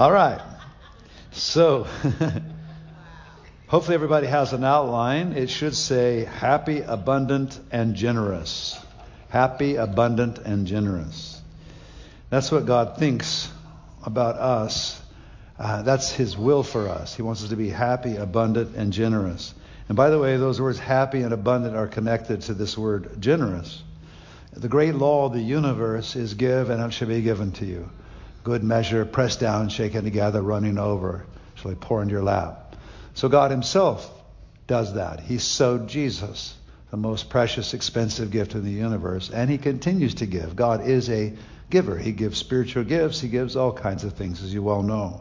All right. So, hopefully everybody has an outline. It should say happy, abundant, and generous. Happy, abundant, and generous. That's what God thinks about us. Uh, that's His will for us. He wants us to be happy, abundant, and generous. And by the way, those words happy and abundant are connected to this word generous. The great law of the universe is give and it shall be given to you. Good measure, pressed down, shaken together, running over, shall I pour into your lap. So God himself does that. He sowed Jesus, the most precious, expensive gift in the universe, and he continues to give. God is a giver. He gives spiritual gifts. He gives all kinds of things, as you well know.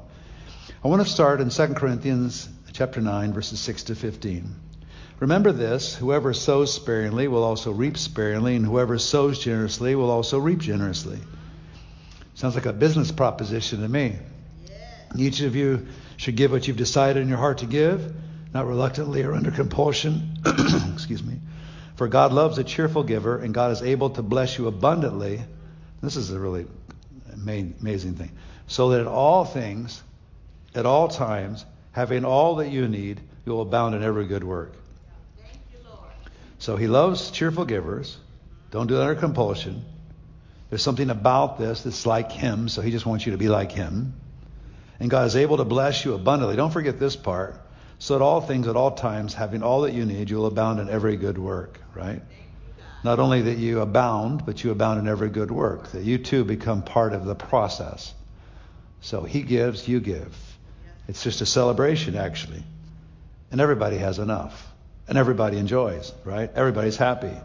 I want to start in 2 Corinthians chapter 9, verses 6 to 15. Remember this whoever sows sparingly will also reap sparingly, and whoever sows generously will also reap generously. Sounds like a business proposition to me. Each of you should give what you've decided in your heart to give, not reluctantly or under compulsion. Excuse me. For God loves a cheerful giver, and God is able to bless you abundantly. This is a really amazing thing. So that at all things, at all times, having all that you need, you will abound in every good work. You, So he loves cheerful givers. Don't do that under compulsion. There's something about this that's like him, so he just wants you to be like him. And God is able to bless you abundantly. Don't forget this part. So at all things, at all times, having all that you need, you will abound in every good work, right? Not only that you abound, but you abound in every good work, that you too become part of the process. So he gives, you give. It's just a celebration, actually. And everybody has enough and everybody enjoys, right? Everybody's happy.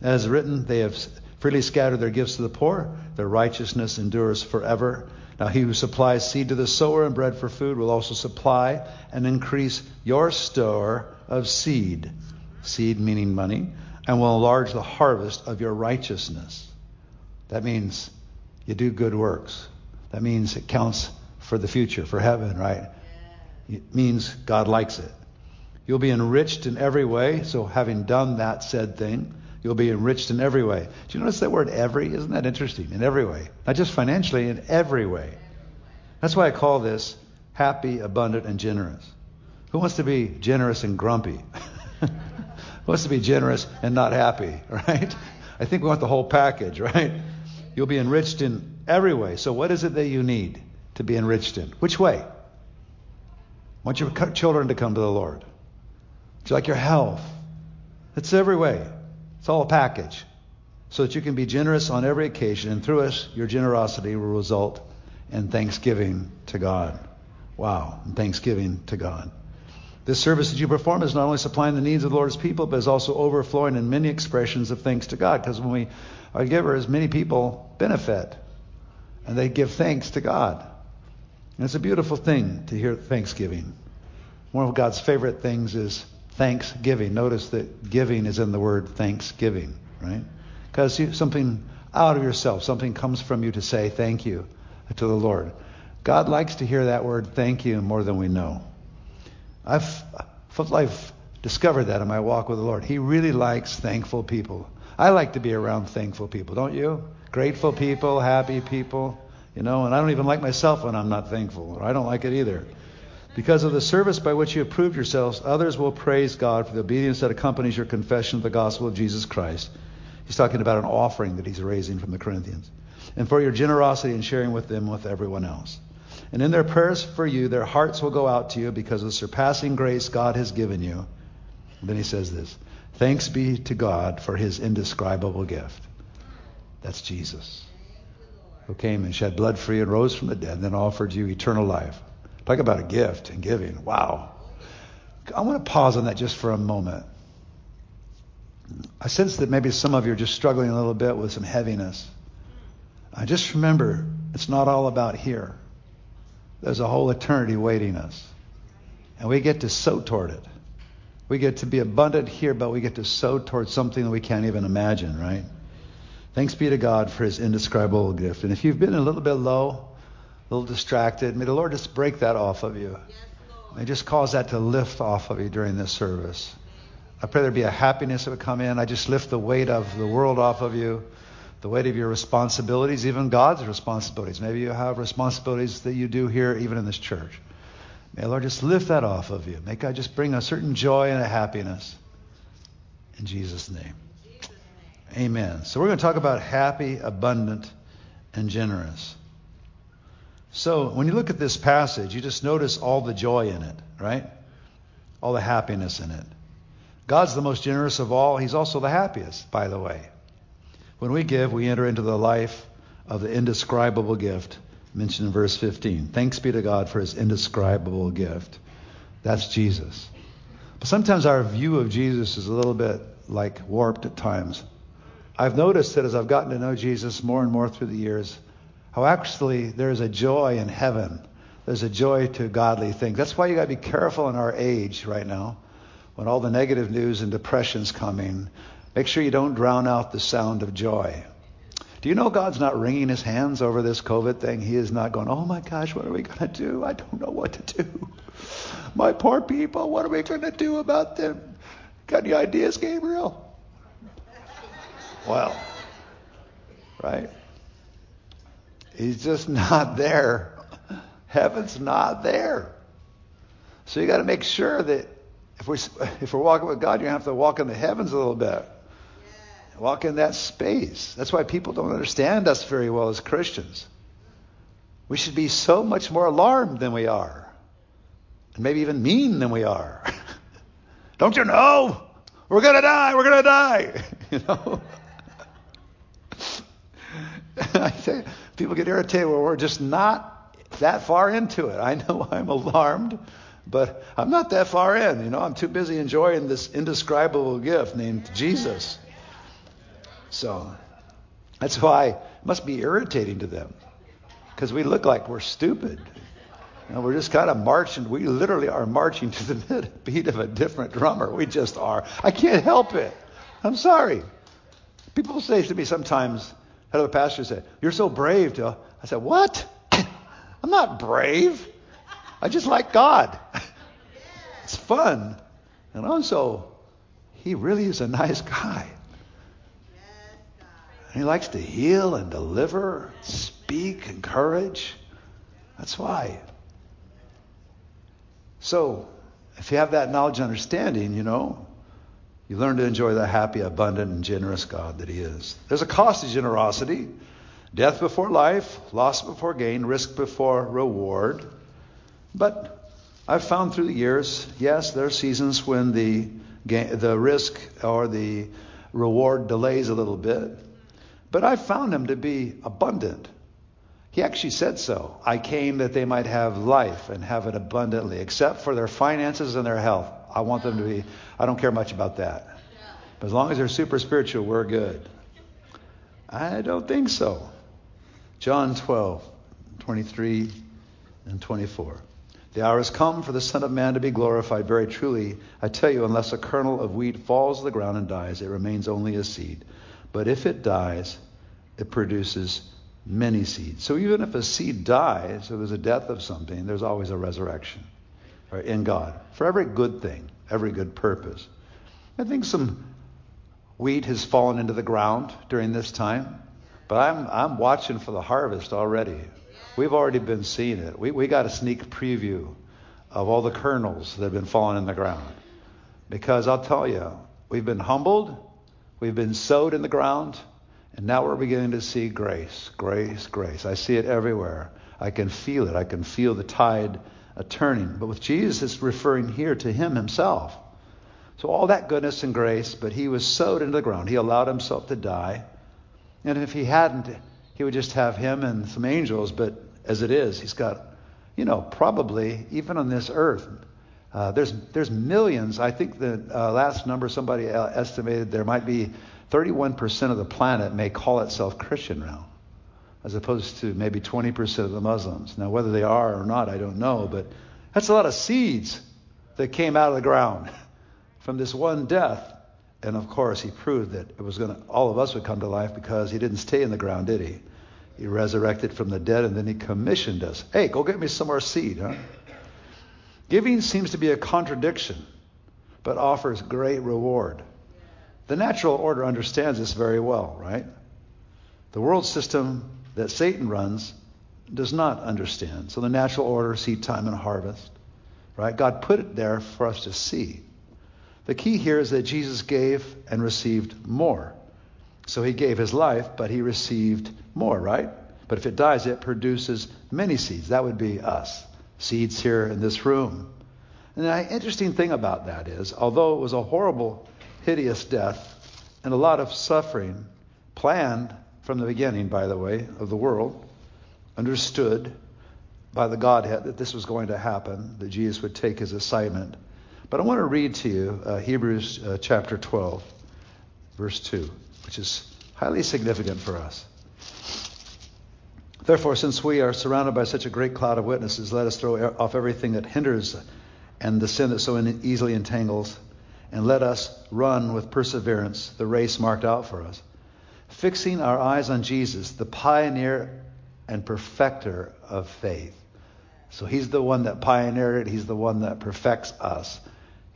As written, they have freely scatter their gifts to the poor. Their righteousness endures forever. Now, he who supplies seed to the sower and bread for food will also supply and increase your store of seed, seed meaning money, and will enlarge the harvest of your righteousness. That means you do good works. That means it counts for the future, for heaven, right? It means God likes it. You'll be enriched in every way. So, having done that said thing, you'll be enriched in every way. Do you notice that word every? Isn't that interesting? In every way. Not just financially, in every way. That's why I call this happy, abundant, and generous. Who wants to be generous and grumpy? Who wants to be generous and not happy, right? I think we want the whole package, right? You'll be enriched in every way. So, what is it that you need to be enriched in? Which way? Want your children to come to the Lord. Do you like your health? It's every way. It's all a package. So that you can be generous on every occasion, and through us, your generosity will result in thanksgiving to God. Wow, thanksgiving to God. This service that you perform is not only supplying the needs of the Lord's people, but is also overflowing in many expressions of thanks to God. Because when we are givers, many people benefit and they give thanks to God. And it's a beautiful thing to hear thanksgiving. One of God's favorite things is thanksgiving. Notice that giving is in the word thanksgiving, right? Because something out of yourself, something comes from you to say thank you to the Lord. God likes to hear that word thank you more than we know. I've, I've discovered that in my walk with the Lord. He really likes thankful people. I like to be around thankful people, don't you? Grateful people, happy people, you know, and I don't even like myself when I'm not thankful, or I don't like it either. Because of the service by which you have proved yourselves, others will praise God for the obedience that accompanies your confession of the gospel of Jesus Christ. He's talking about an offering that he's raising from the Corinthians. And for your generosity in sharing with them with everyone else. And in their prayers for you, their hearts will go out to you because of the surpassing grace God has given you. And then he says this Thanks be to God for his indescribable gift. That's Jesus, who came and shed blood for you and rose from the dead and then offered you eternal life. Talk about a gift and giving. Wow. I want to pause on that just for a moment. I sense that maybe some of you are just struggling a little bit with some heaviness. I just remember it's not all about here. There's a whole eternity waiting us. And we get to sow toward it. We get to be abundant here, but we get to sow toward something that we can't even imagine, right? Thanks be to God for his indescribable gift. And if you've been a little bit low, a little distracted. May the Lord just break that off of you. May just cause that to lift off of you during this service. I pray there be a happiness that would come in. I just lift the weight of the world off of you. the weight of your responsibilities, even God's responsibilities. Maybe you have responsibilities that you do here, even in this church. May Lord just lift that off of you. May God just bring a certain joy and a happiness. In Jesus' name. Amen. So we're going to talk about happy, abundant, and generous. So when you look at this passage, you just notice all the joy in it, right? All the happiness in it. God's the most generous of all. He's also the happiest, by the way. When we give, we enter into the life of the indescribable gift mentioned in verse 15. Thanks be to God for his indescribable gift. That's Jesus. But sometimes our view of Jesus is a little bit like warped at times. I've noticed that as I've gotten to know Jesus more and more through the years, how actually there's a joy in heaven. There's a joy to godly things. That's why you got to be careful in our age right now when all the negative news and depression's coming. Make sure you don't drown out the sound of joy. Do you know God's not wringing his hands over this COVID thing? He is not going, oh my gosh, what are we going to do? I don't know what to do. My poor people, what are we going to do about them? Got any ideas, Gabriel? Well, right? He's just not there. Heaven's not there. So you got to make sure that if we if we're walking with God, you have to walk in the heavens a little bit. Walk in that space. That's why people don't understand us very well as Christians. We should be so much more alarmed than we are. And maybe even mean than we are. don't you know? We're going to die. We're going to die. you know? I say, people get irritated when we're just not that far into it. I know I'm alarmed, but I'm not that far in. You know, I'm too busy enjoying this indescribable gift named Jesus. So that's why it must be irritating to them because we look like we're stupid. You know, we're just kind of marching. We literally are marching to the beat of a different drummer. We just are. I can't help it. I'm sorry. People say to me sometimes, head of a pastor said, You're so brave. I said, What? I'm not brave. I just like God. it's fun. And also, he really is a nice guy. And he likes to heal and deliver, speak, encourage. That's why. So, if you have that knowledge and understanding, you know, you learn to enjoy the happy, abundant, and generous God that He is. There's a cost to generosity death before life, loss before gain, risk before reward. But I've found through the years, yes, there are seasons when the, the risk or the reward delays a little bit. But I've found him to be abundant. He actually said so. I came that they might have life and have it abundantly, except for their finances and their health. I want them to be, I don't care much about that. But as long as they're super spiritual, we're good. I don't think so. John 12, 23 and 24. The hour has come for the Son of Man to be glorified. Very truly, I tell you, unless a kernel of wheat falls to the ground and dies, it remains only a seed. But if it dies, it produces many seeds. So even if a seed dies, or there's a death of something, there's always a resurrection Uh, in God for every good thing, every good purpose. I think some wheat has fallen into the ground during this time, but I'm, I'm watching for the harvest already. We've already been seeing it. We, we got a sneak preview of all the kernels that have been falling in the ground. Because I'll tell you, we've been humbled We've been sowed in the ground, and now we're beginning to see grace, grace, grace. I see it everywhere. I can feel it. I can feel the tide turning. But with Jesus, it's referring here to him himself. So all that goodness and grace, but he was sowed into the ground. He allowed himself to die. And if he hadn't, he would just have him and some angels. But as it is, he's got, you know, probably, even on this earth, uh, there's there's millions. I think the uh, last number somebody estimated there might be 31% of the planet may call itself Christian now, as opposed to maybe 20% of the Muslims. Now, whether they are or not, I don't know, but that's a lot of seeds that came out of the ground from this one death. And of course, he proved that it was going to all of us would come to life because he didn't stay in the ground, did he? He resurrected from the dead, and then he commissioned us. Hey, go get me some more seed, huh? Giving seems to be a contradiction, but offers great reward. The natural order understands this very well, right? The world system that Satan runs does not understand. So the natural order, seed time and harvest, right? God put it there for us to see. The key here is that Jesus gave and received more. So he gave his life, but he received more, right? But if it dies, it produces many seeds. That would be us. Seeds here in this room. And the interesting thing about that is, although it was a horrible, hideous death and a lot of suffering, planned from the beginning, by the way, of the world, understood by the Godhead that this was going to happen, that Jesus would take his assignment. But I want to read to you uh, Hebrews uh, chapter 12, verse 2, which is highly significant for us. Therefore, since we are surrounded by such a great cloud of witnesses, let us throw off everything that hinders and the sin that so easily entangles, and let us run with perseverance the race marked out for us, fixing our eyes on Jesus, the pioneer and perfecter of faith. So he's the one that pioneered it, he's the one that perfects us.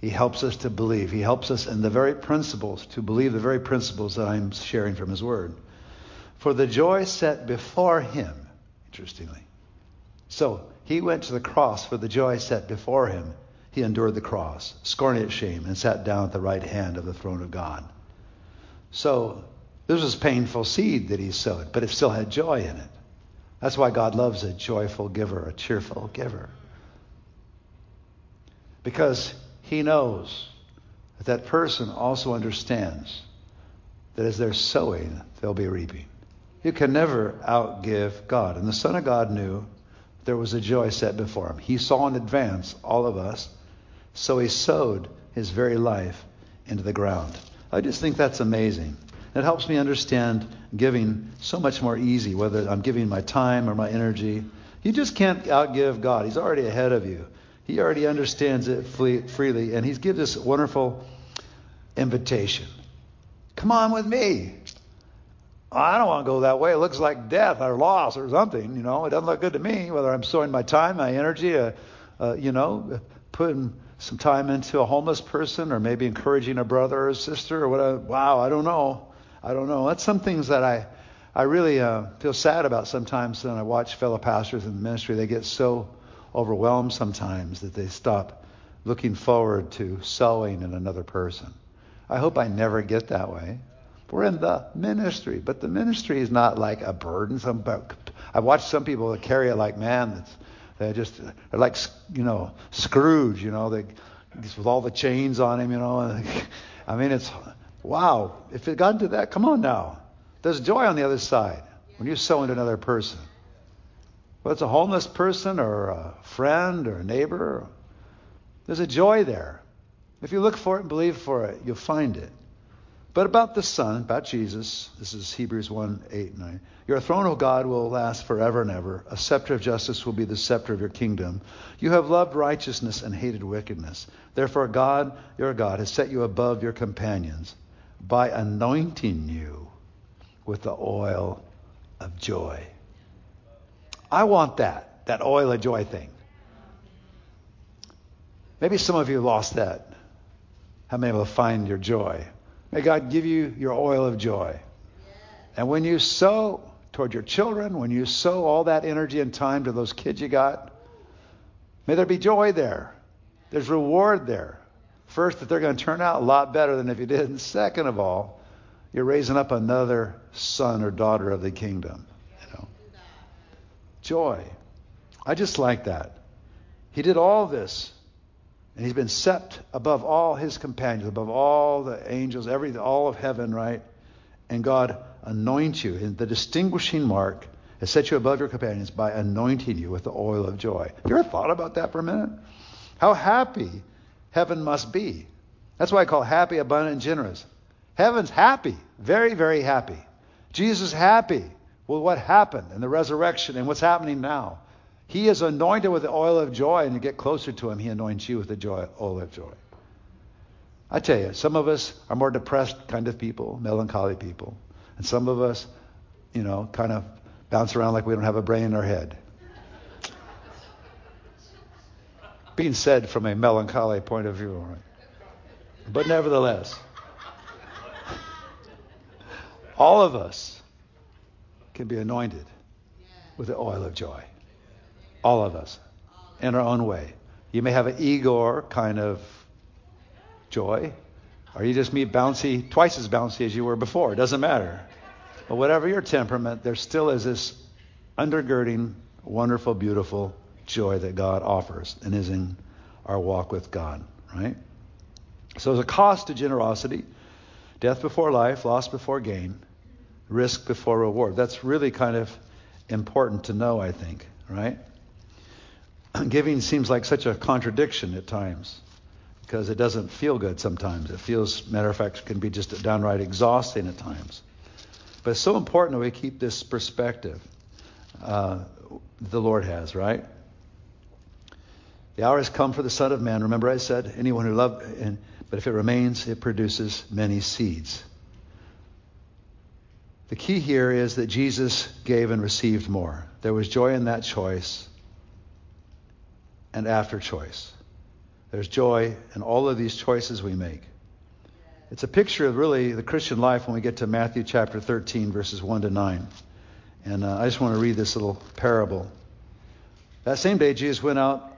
He helps us to believe. He helps us in the very principles, to believe the very principles that I'm sharing from his word. For the joy set before him, interestingly. So he went to the cross for the joy set before him he endured the cross, scorning its shame, and sat down at the right hand of the throne of God. So this was painful seed that he sowed, but it still had joy in it. That's why God loves a joyful giver, a cheerful giver. Because he knows that that person also understands that as they're sowing, they'll be reaping. You can never outgive God. And the Son of God knew there was a joy set before him. He saw in advance all of us so he sowed his very life into the ground. I just think that's amazing. It helps me understand giving so much more easy, whether I'm giving my time or my energy. You just can't outgive God. He's already ahead of you. He already understands it freely, and He's given this wonderful invitation. Come on with me. I don't want to go that way. It looks like death or loss or something. You know, it doesn't look good to me. Whether I'm sowing my time, my energy, uh, uh, you know, putting some time into a homeless person or maybe encouraging a brother or sister or whatever. Wow, I don't know. I don't know. That's some things that I, I really uh, feel sad about sometimes when I watch fellow pastors in the ministry. They get so overwhelmed sometimes that they stop looking forward to sowing in another person. I hope I never get that way. We're in the ministry, but the ministry is not like a burden. Some, I watch some people that carry it like, man, that's they're just they're like you know Scrooge, you know, they with all the chains on him, you know. I mean, it's wow. If it got into that, come on now. There's joy on the other side when you sow into another person. Whether it's a homeless person or a friend or a neighbor, there's a joy there. If you look for it and believe for it, you'll find it. But about the Son, about Jesus, this is Hebrews 1 8 9. Your throne, O God, will last forever and ever. A scepter of justice will be the scepter of your kingdom. You have loved righteousness and hated wickedness. Therefore, God, your God, has set you above your companions by anointing you with the oil of joy. I want that, that oil of joy thing. Maybe some of you lost that. Haven't been able to find your joy. May God give you your oil of joy. And when you sow toward your children, when you sow all that energy and time to those kids you got, may there be joy there. There's reward there. First, that they're going to turn out a lot better than if you did. And second of all, you're raising up another son or daughter of the kingdom. You know, joy. I just like that. He did all this and he's been set above all his companions, above all the angels, every all of heaven, right? And God anoints you. And the distinguishing mark has set you above your companions by anointing you with the oil of joy. Have you ever thought about that for a minute? How happy heaven must be. That's why I call happy, abundant, and generous. Heaven's happy, very, very happy. Jesus is happy with what happened and the resurrection and what's happening now. He is anointed with the oil of joy, and to get closer to him, he anoints you with the joy, oil of joy. I tell you, some of us are more depressed kind of people, melancholy people. And some of us, you know, kind of bounce around like we don't have a brain in our head. Being said from a melancholy point of view, right? But nevertheless, all of us can be anointed with the oil of joy. All of us, in our own way. You may have an Eeyore kind of joy, or you just meet bouncy, twice as bouncy as you were before. It doesn't matter. But whatever your temperament, there still is this undergirding, wonderful, beautiful joy that God offers and is in our walk with God, right? So there's a cost to generosity death before life, loss before gain, risk before reward. That's really kind of important to know, I think, right? Giving seems like such a contradiction at times because it doesn't feel good sometimes. It feels, matter of fact, can be just downright exhausting at times. But it's so important that we keep this perspective uh, the Lord has, right? The hour has come for the Son of Man. Remember, I said, anyone who loves, but if it remains, it produces many seeds. The key here is that Jesus gave and received more. There was joy in that choice and after choice. There's joy in all of these choices we make. It's a picture of really the Christian life when we get to Matthew chapter 13, verses 1 to 9. And uh, I just want to read this little parable. That same day, Jesus went out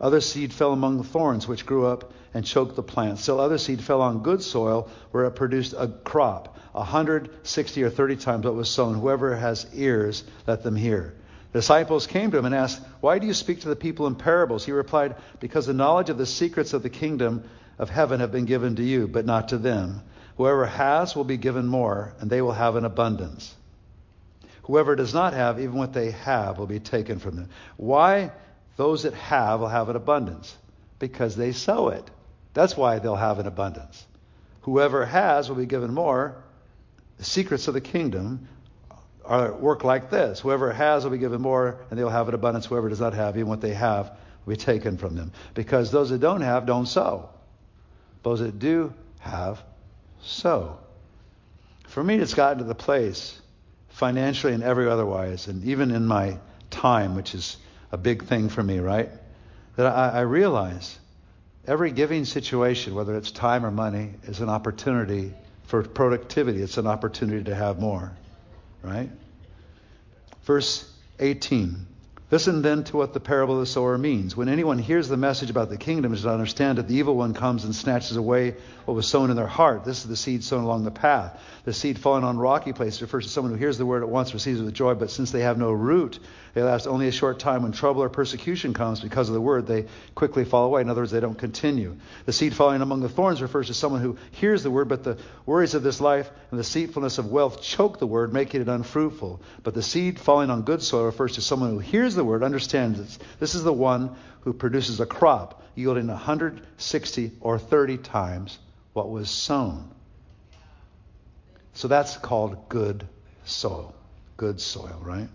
Other seed fell among the thorns, which grew up and choked the plant. Still other seed fell on good soil, where it produced a crop, a hundred, sixty, or thirty times what was sown. Whoever has ears, let them hear. The disciples came to him and asked, Why do you speak to the people in parables? He replied, Because the knowledge of the secrets of the kingdom of heaven have been given to you, but not to them. Whoever has will be given more, and they will have an abundance. Whoever does not have, even what they have will be taken from them. Why? Those that have will have an abundance. Because they sow it. That's why they'll have an abundance. Whoever has will be given more. The secrets of the kingdom are work like this. Whoever has will be given more, and they'll have an abundance. Whoever does not have, even what they have, will be taken from them. Because those that don't have don't sow. Those that do have sow. For me, it's gotten to the place, financially and every otherwise, and even in my time, which is a big thing for me, right? That I, I realize every giving situation, whether it's time or money, is an opportunity for productivity. It's an opportunity to have more, right? Verse 18. Listen then to what the parable of the sower means. When anyone hears the message about the kingdom, does not understand it, the evil one comes and snatches away what was sown in their heart. This is the seed sown along the path. The seed falling on rocky places refers to someone who hears the word at once, receives it with joy, but since they have no root, they last only a short time. When trouble or persecution comes because of the word, they quickly fall away. In other words, they don't continue. The seed falling among the thorns refers to someone who hears the word, but the worries of this life and the deceitfulness of wealth choke the word, making it unfruitful. But the seed falling on good soil refers to someone who hears the word, understands it. This is the one who produces a crop yielding 160 or 30 times what was sown. So that's called good soil. Good soil, right?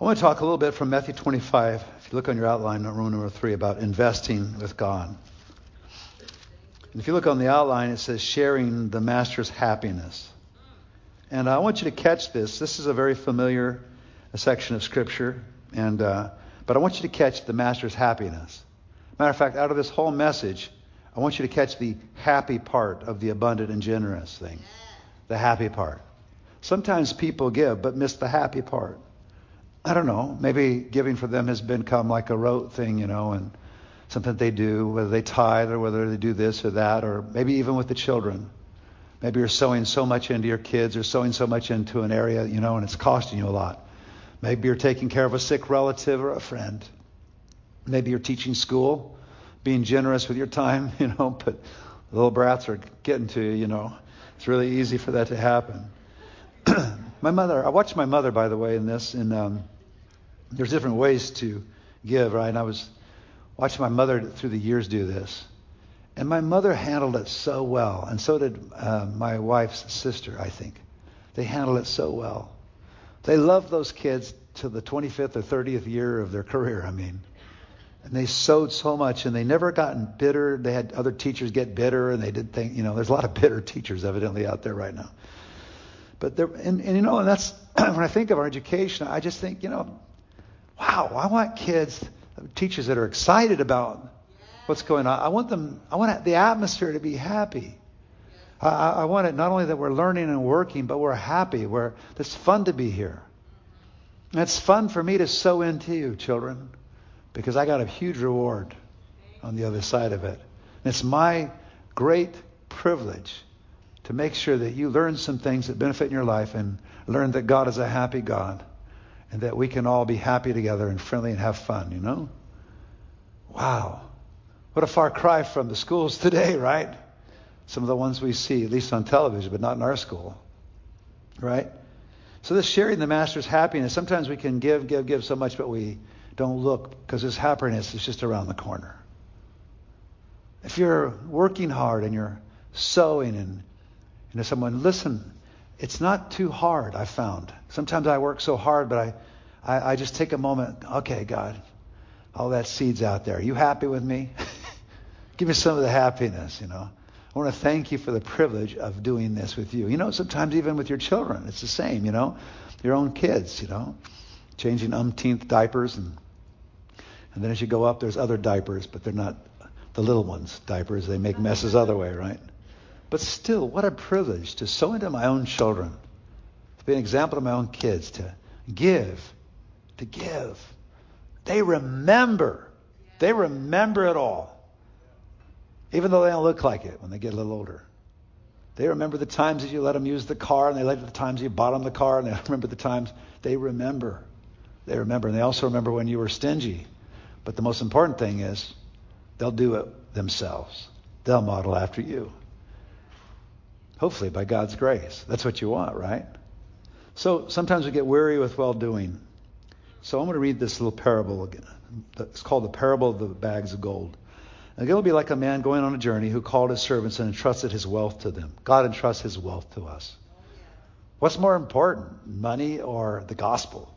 I want to talk a little bit from Matthew 25. If you look on your outline, row number three, about investing with God. And if you look on the outline, it says sharing the master's happiness. And I want you to catch this. This is a very familiar section of Scripture, and uh, but I want you to catch the master's happiness. Matter of fact, out of this whole message, I want you to catch the happy part of the abundant and generous thing. The happy part. Sometimes people give but miss the happy part. I don't know. Maybe giving for them has become like a rote thing, you know, and something they do, whether they tithe or whether they do this or that, or maybe even with the children. Maybe you're sowing so much into your kids or sowing so much into an area, you know, and it's costing you a lot. Maybe you're taking care of a sick relative or a friend. Maybe you're teaching school being generous with your time, you know, but little brats are getting to you, you know. It's really easy for that to happen. my mother, I watched my mother, by the way, in this, and um, there's different ways to give, right? And I was watching my mother through the years do this. And my mother handled it so well, and so did uh, my wife's sister, I think. They handled it so well. They loved those kids to the 25th or 30th year of their career, I mean. And they sowed so much and they never gotten bitter. They had other teachers get bitter and they did think, you know, there's a lot of bitter teachers evidently out there right now. But there, and, and you know, and that's, when I think of our education, I just think, you know, wow, I want kids, teachers that are excited about what's going on. I want them, I want the atmosphere to be happy. I, I want it not only that we're learning and working, but we're happy. We're, it's fun to be here. And it's fun for me to sow into you, children, because I got a huge reward on the other side of it. And it's my great privilege to make sure that you learn some things that benefit in your life and learn that God is a happy God and that we can all be happy together and friendly and have fun, you know? Wow. What a far cry from the schools today, right? Some of the ones we see, at least on television, but not in our school. Right? So this sharing the master's happiness, sometimes we can give, give, give so much, but we don't look because his happiness is just around the corner. If you're working hard and you're sowing and, and to someone, listen, it's not too hard, I found. Sometimes I work so hard, but I, I, I just take a moment. Okay, God, all that seed's out there. Are you happy with me? Give me some of the happiness, you know. I want to thank you for the privilege of doing this with you. You know, sometimes even with your children, it's the same, you know. Your own kids, you know, changing umpteenth diapers and and then as you go up, there's other diapers, but they're not the little ones' diapers. They make messes mm-hmm. other way, right? But still, what a privilege to sow into my own children, to be an example to my own kids, to give, to give. They remember. They remember it all even though they don't look like it when they get a little older. They remember the times that you let them use the car, and they later the times you bought them the car, and they remember the times they remember. They remember, and they also remember when you were stingy. But the most important thing is they'll do it themselves. They'll model after you. Hopefully, by God's grace. That's what you want, right? So sometimes we get weary with well doing. So I'm going to read this little parable again. It's called the parable of the bags of gold. And it'll be like a man going on a journey who called his servants and entrusted his wealth to them. God entrusts his wealth to us. What's more important, money or the gospel?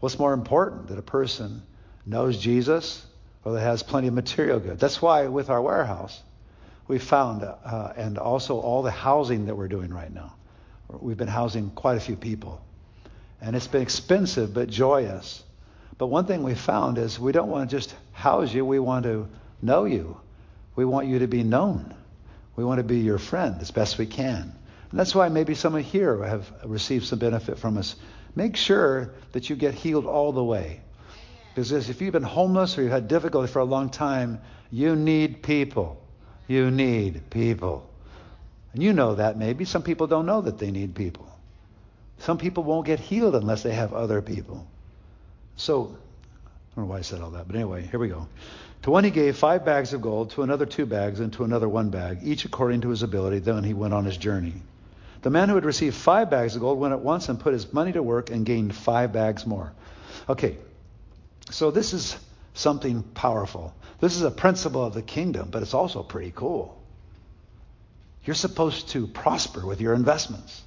What's more important, that a person knows Jesus or that has plenty of material goods? That's why with our warehouse, we found, uh, and also all the housing that we're doing right now, we've been housing quite a few people. And it's been expensive but joyous. But one thing we found is we don't want to just house you, we want to know you. We want you to be known. We want to be your friend as best we can. And that's why maybe some of here have received some benefit from us. Make sure that you get healed all the way. Because if you've been homeless or you've had difficulty for a long time, you need people. You need people. And you know that maybe. Some people don't know that they need people. Some people won't get healed unless they have other people. So, I don't know why I said all that, but anyway, here we go. To one he gave five bags of gold, to another two bags, and to another one bag, each according to his ability. Then he went on his journey. The man who had received five bags of gold went at once and put his money to work and gained five bags more. Okay, so this is something powerful. This is a principle of the kingdom, but it's also pretty cool. You're supposed to prosper with your investments.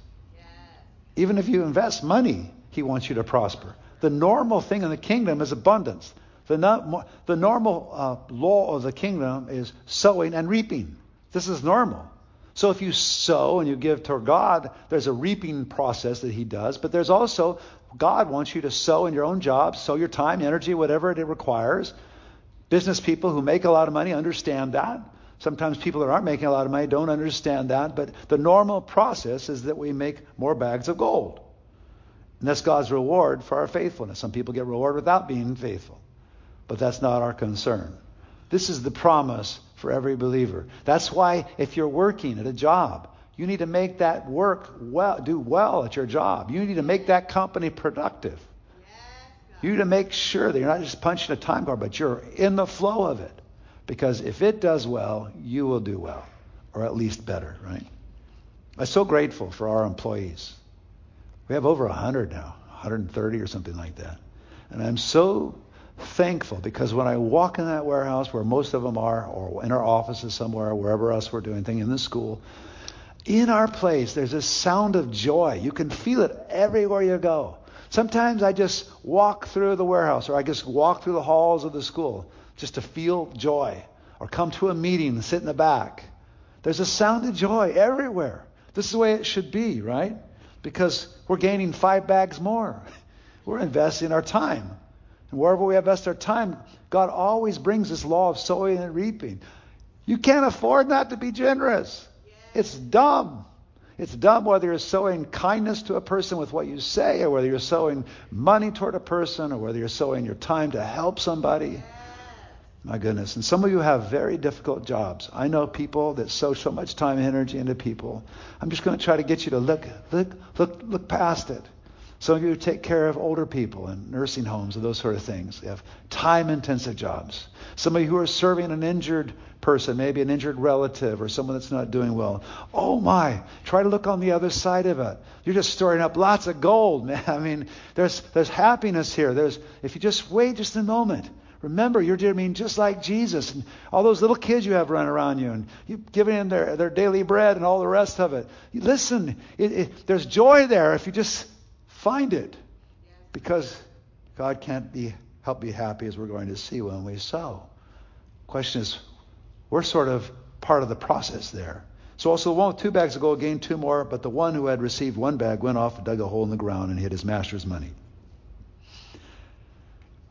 Even if you invest money, he wants you to prosper. The normal thing in the kingdom is abundance. The, no, the normal uh, law of the kingdom is sowing and reaping. This is normal. So if you sow and you give to God, there's a reaping process that He does, but there's also, God wants you to sow in your own job, sow your time, energy, whatever it requires. Business people who make a lot of money understand that. Sometimes people that aren't making a lot of money don't understand that, but the normal process is that we make more bags of gold. And that's God's reward for our faithfulness. Some people get reward without being faithful but that's not our concern. This is the promise for every believer. That's why if you're working at a job, you need to make that work well, do well at your job. You need to make that company productive. You need to make sure that you're not just punching a time card, but you're in the flow of it. Because if it does well, you will do well, or at least better, right? I'm so grateful for our employees. We have over 100 now, 130 or something like that. And I'm so thankful because when I walk in that warehouse where most of them are, or in our offices somewhere, wherever else we're doing things in the school, in our place, there's a sound of joy. You can feel it everywhere you go. Sometimes I just walk through the warehouse or I just walk through the halls of the school just to feel joy or come to a meeting and sit in the back. There's a sound of joy everywhere. This is the way it should be, right? Because we're gaining five bags more. We're investing our time. Wherever we invest our time, God always brings this law of sowing and reaping. You can't afford not to be generous. It's dumb. It's dumb whether you're sowing kindness to a person with what you say, or whether you're sowing money toward a person, or whether you're sowing your time to help somebody. My goodness. And some of you have very difficult jobs. I know people that sow so much time and energy into people. I'm just going to try to get you to look, look, look, look past it. Some of you take care of older people in nursing homes and those sort of things. You have time intensive jobs. Some of you who are serving an injured person, maybe an injured relative or someone that's not doing well. Oh my, try to look on the other side of it. You're just storing up lots of gold, man. I mean, there's, there's happiness here. There's, if you just wait just a moment, Remember, you're I mean just like Jesus and all those little kids you have running around you, and you giving them their, their daily bread and all the rest of it. Listen, it, it, there's joy there if you just find it, because God can't be help be happy as we're going to see when we sow. Question is, we're sort of part of the process there. So also the one with two bags of gold gained two more, but the one who had received one bag went off and dug a hole in the ground and hid his master's money.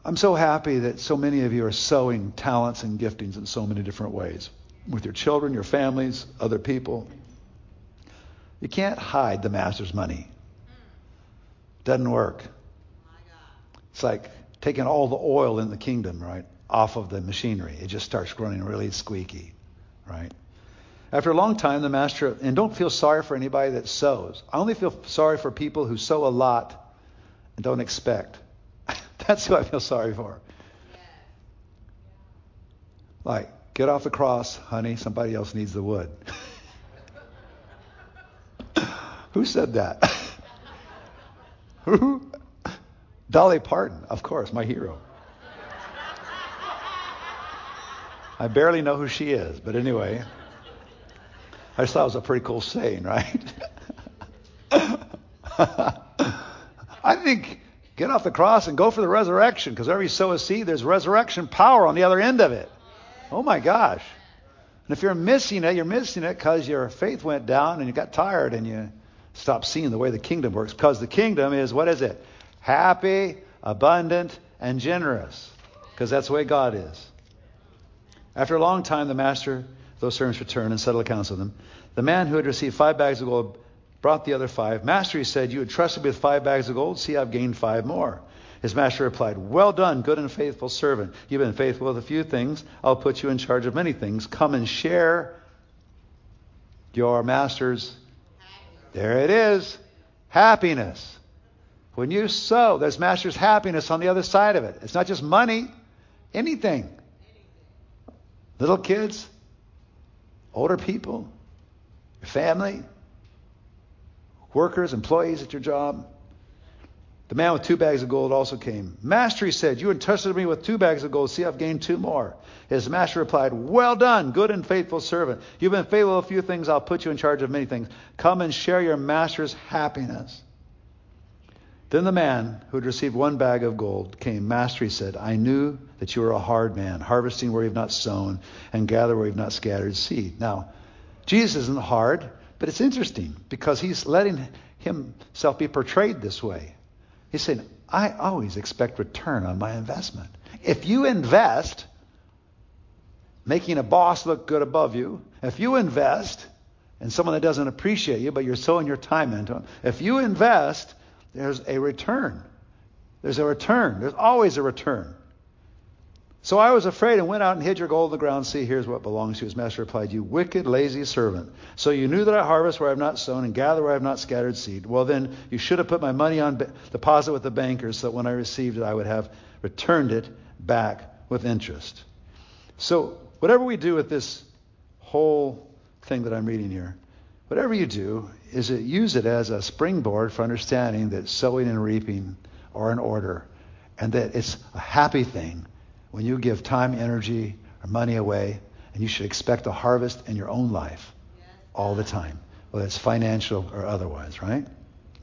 I'm so happy that so many of you are sowing talents and giftings in so many different ways with your children, your families, other people. You can't hide the master's money. Doesn't work. It's like taking all the oil in the kingdom, right, off of the machinery. It just starts running really squeaky, right? After a long time, the master, and don't feel sorry for anybody that sows. I only feel sorry for people who sow a lot and don't expect. That's who I feel sorry for. Like, get off the cross, honey. Somebody else needs the wood. Who said that? Who? Dolly Parton, of course, my hero. I barely know who she is, but anyway, I just thought it was a pretty cool saying, right? I think Get off the cross and go for the resurrection because wherever you sow a seed, there's resurrection power on the other end of it. Oh my gosh. And if you're missing it, you're missing it because your faith went down and you got tired and you stopped seeing the way the kingdom works. Because the kingdom is, what is it? Happy, abundant, and generous. Because that's the way God is. After a long time, the master, those servants returned and settled accounts with them. The man who had received five bags of gold brought the other five. Master, he said, You had trusted me with five bags of gold. See, I've gained five more. His master replied, Well done, good and faithful servant. You've been faithful with a few things. I'll put you in charge of many things. Come and share your master's. There it is. Happiness. When you sow, there's master's happiness on the other side of it. It's not just money, anything. Little kids, older people, your family, workers, employees at your job. The man with two bags of gold also came. Master, he said, you entrusted me with two bags of gold. See, I've gained two more. His master replied, Well done, good and faithful servant. You've been faithful a few things. I'll put you in charge of many things. Come and share your master's happiness. Then the man who had received one bag of gold came. Master, he said, I knew that you were a hard man, harvesting where you've not sown and gather where you've not scattered seed. Now, Jesus isn't hard. But it's interesting because he's letting himself be portrayed this way. He's saying, I always expect return on my investment. If you invest, making a boss look good above you, if you invest in someone that doesn't appreciate you, but you're sowing your time into them, if you invest, there's a return. There's a return. There's always a return. So I was afraid and went out and hid your gold in the ground. See, here's what belongs to you. His master replied, You wicked, lazy servant. So you knew that I harvest where I have not sown and gather where I have not scattered seed. Well, then you should have put my money on deposit with the bankers so that when I received it, I would have returned it back with interest. So whatever we do with this whole thing that I'm reading here, whatever you do, is it use it as a springboard for understanding that sowing and reaping are in order and that it's a happy thing when you give time, energy, or money away, and you should expect a harvest in your own life all the time, whether it's financial or otherwise, right?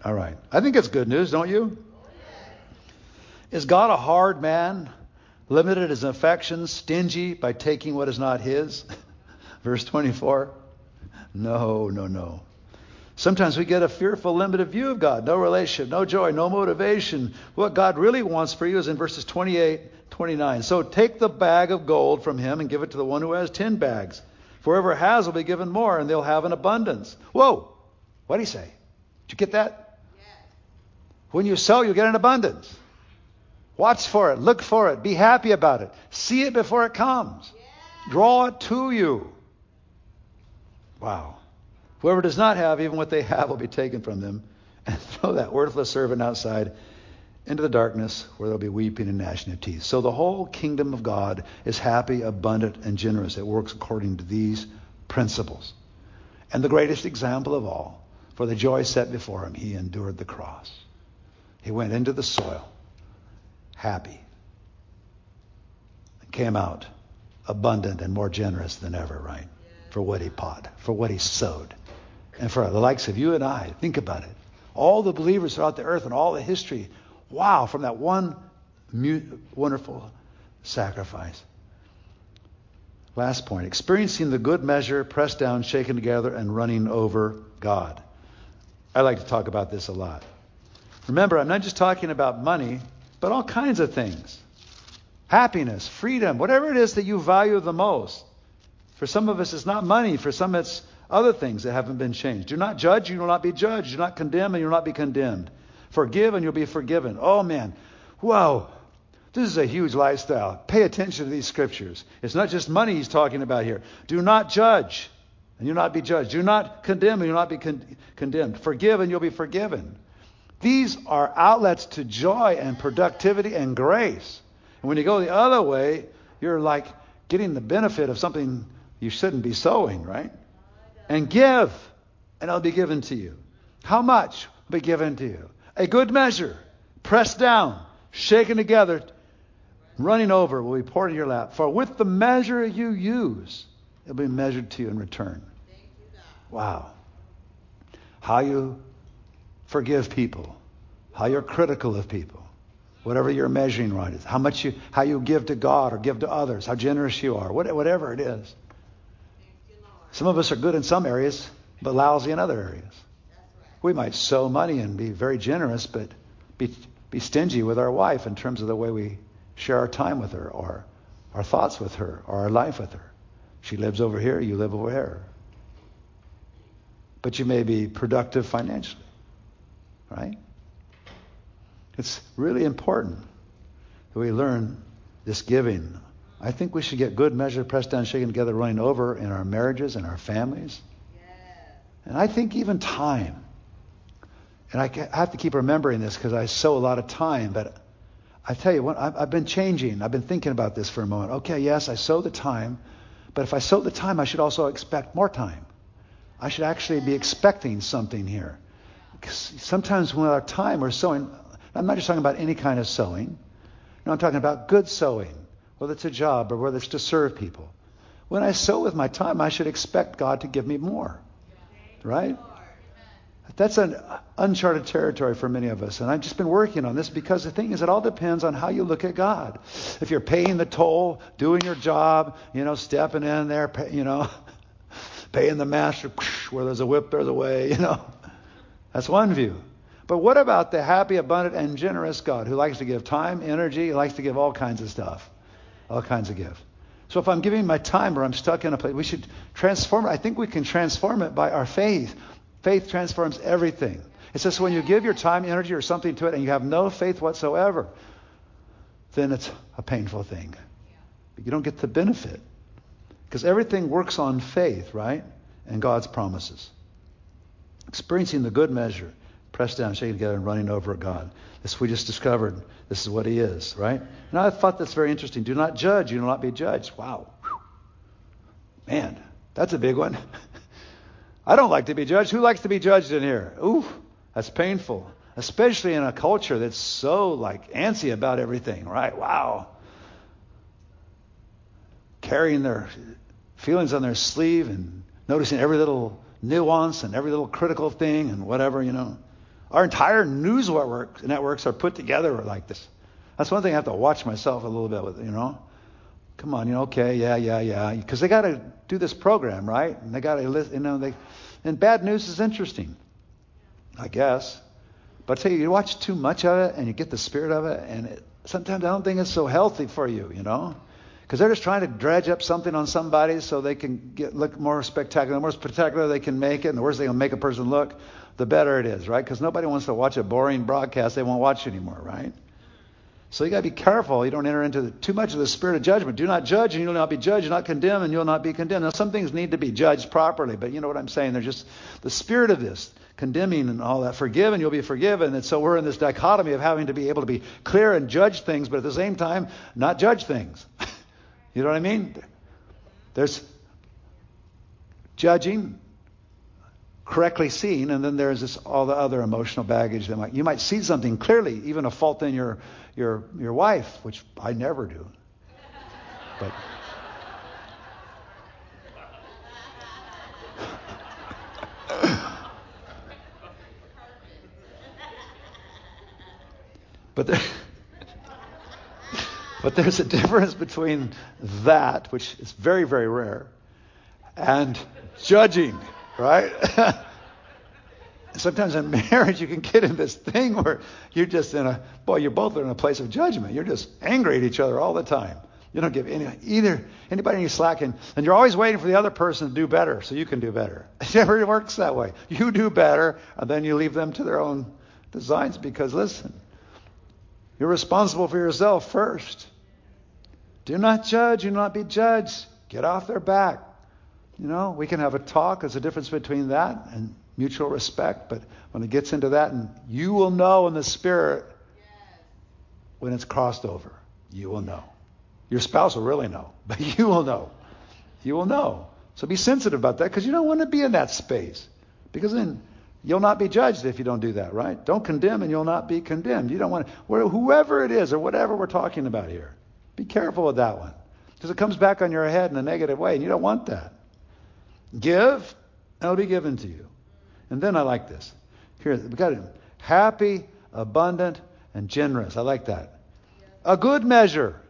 All right. I think it's good news, don't you? Is God a hard man, limited in his affections, stingy by taking what is not his? Verse 24. No, no, no. Sometimes we get a fearful, limited view of God. No relationship, no joy, no motivation. What God really wants for you is in verses 28, 29. So take the bag of gold from him and give it to the one who has ten bags. For whoever has will be given more, and they'll have an abundance. Whoa! What did he say? Did you get that? Yes. When you sow, you get an abundance. Watch for it. Look for it. Be happy about it. See it before it comes. Yes. Draw it to you. Wow. Whoever does not have, even what they have will be taken from them. And throw that worthless servant outside into the darkness where there'll be weeping and gnashing of teeth. So the whole kingdom of God is happy, abundant, and generous. It works according to these principles. And the greatest example of all, for the joy set before him, he endured the cross. He went into the soil, happy, and came out abundant and more generous than ever, right? For what he pot, for what he sowed and for the likes of you and I. Think about it. All the believers throughout the earth and all the history. Wow, from that one wonderful sacrifice. Last point experiencing the good measure, pressed down, shaken together, and running over God. I like to talk about this a lot. Remember, I'm not just talking about money, but all kinds of things happiness, freedom, whatever it is that you value the most. For some of us, it's not money. For some, it's other things that haven't been changed. Do not judge, you will not be judged. Do not condemn, and you'll not be condemned. Forgive, and you'll be forgiven. Oh, man. Whoa. This is a huge lifestyle. Pay attention to these scriptures. It's not just money he's talking about here. Do not judge, and you'll not be judged. Do not condemn, and you'll not be con- condemned. Forgive, and you'll be forgiven. These are outlets to joy and productivity and grace. And when you go the other way, you're like getting the benefit of something you shouldn't be sowing, right? and give, and it'll be given to you. How much will be given to you? A good measure, pressed down, shaken together, running over, will be poured in your lap. For with the measure you use, it'll be measured to you in return. Wow. How you forgive people, how you're critical of people, whatever your measuring rod is, how much you, how you give to God or give to others, how generous you are, whatever it is. Some of us are good in some areas, but lousy in other areas. We might sow money and be very generous, but be, be stingy with our wife in terms of the way we share our time with her or our thoughts with her or our life with her. She lives over here, you live over here. But you may be productive financially, right? It's really important that we learn this giving I think we should get good measure, pressed down, shaken together, running over in our marriages and our families. And I think even time. And I have to keep remembering this because I sow a lot of time. But I tell you what, I've been changing. I've been thinking about this for a moment. Okay, yes, I sow the time. But if I sow the time, I should also expect more time. I should actually be expecting something here. Because sometimes when our time we're sowing, I'm not just talking about any kind of sowing. No, I'm talking about good sowing whether it's a job or whether it's to serve people. When I sow with my time, I should expect God to give me more. Right? That's an uncharted territory for many of us. And I've just been working on this because the thing is, it all depends on how you look at God. If you're paying the toll, doing your job, you know, stepping in there, pay, you know, paying the master, where there's a whip, there's a way, you know. That's one view. But what about the happy, abundant, and generous God who likes to give time, energy, he likes to give all kinds of stuff? all kinds of gifts. So if I'm giving my time or I'm stuck in a place, we should transform it. I think we can transform it by our faith. Faith transforms everything. It says when you give your time, energy, or something to it and you have no faith whatsoever, then it's a painful thing. But you don't get the benefit. Because everything works on faith, right? And God's promises. Experiencing the good measure, pressed down, shaken together, and running over God. This we just discovered. This is what he is, right? And I thought that's very interesting. Do not judge, you will not be judged. Wow. Man, that's a big one. I don't like to be judged. Who likes to be judged in here? Ooh, that's painful. Especially in a culture that's so like antsy about everything, right? Wow. Carrying their feelings on their sleeve and noticing every little nuance and every little critical thing and whatever, you know. Our entire news networks are put together like this. That's one thing I have to watch myself a little bit with, you know. Come on, you know, okay, yeah, yeah, yeah. Because they got to do this program, right? And they got to, you know, they, and bad news is interesting, I guess. But I tell you, you watch too much of it and you get the spirit of it, and it, sometimes I don't think it's so healthy for you, you know? Because they're just trying to dredge up something on somebody so they can get look more spectacular. The more spectacular they can make it, and the worse they can make a person look, the better it is, right? Because nobody wants to watch a boring broadcast they won't watch anymore, right? So you got to be careful. You don't enter into the, too much of the spirit of judgment. Do not judge, and you'll not be judged. Not condemn, and you'll not be condemned. Now, some things need to be judged properly, but you know what I'm saying? They're just the spirit of this, condemning and all that. Forgive, and you'll be forgiven. And so we're in this dichotomy of having to be able to be clear and judge things, but at the same time, not judge things. you know what I mean? There's judging, correctly seen, and then there's this all the other emotional baggage that might you might see something clearly, even a fault in your your your wife, which I never do. But but there, but there's a difference between that, which is very very rare, and judging right? Sometimes in marriage, you can get in this thing where you're just in a, boy, you're both in a place of judgment. You're just angry at each other all the time. You don't give any, either anybody any slack, and, and you're always waiting for the other person to do better so you can do better. It never works that way. You do better, and then you leave them to their own designs because, listen, you're responsible for yourself first. Do not judge, do not be judged. Get off their back. You know, we can have a talk. There's a difference between that and mutual respect. But when it gets into that, and you will know in the spirit when it's crossed over. You will know. Your spouse will really know, but you will know. You will know. So be sensitive about that because you don't want to be in that space. Because then you'll not be judged if you don't do that, right? Don't condemn and you'll not be condemned. You don't want to, whoever it is or whatever we're talking about here, be careful with that one. Because it comes back on your head in a negative way and you don't want that. Give, it'll be given to you. And then I like this. Here, we got it. Happy, abundant, and generous. I like that. A good measure.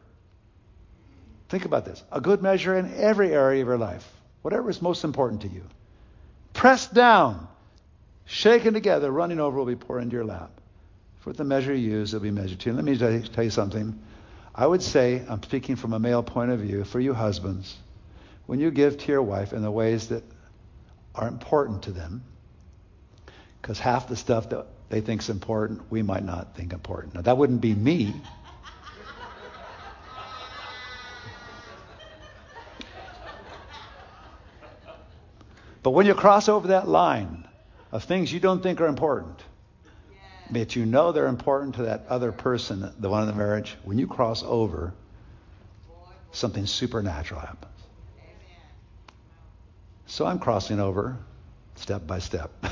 Think about this. A good measure in every area of your life, whatever is most important to you. Pressed down, shaken together, running over will be poured into your lap. For the measure you use, it'll be measured to you. Let me tell you something. I would say, I'm speaking from a male point of view, for you husbands, when you give to your wife in the ways that are important to them, because half the stuff that they think is important, we might not think important. Now, that wouldn't be me. But when you cross over that line of things you don't think are important, but you know they're important to that other person, the one in the marriage, when you cross over, something supernatural happens. So I'm crossing over step by step.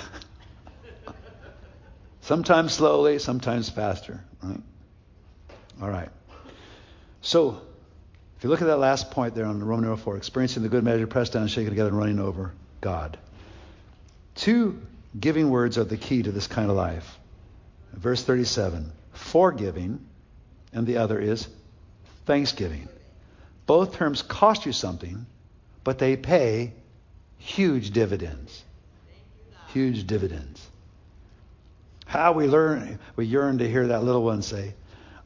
sometimes slowly, sometimes faster. Right? All right. So if you look at that last point there on Roman number 4, experiencing the good measure, pressed down, shaken together, and running over God. Two giving words are the key to this kind of life. Verse 37, forgiving, and the other is thanksgiving. Both terms cost you something, but they pay huge dividends. Huge dividends. How we learn, we yearn to hear that little one say,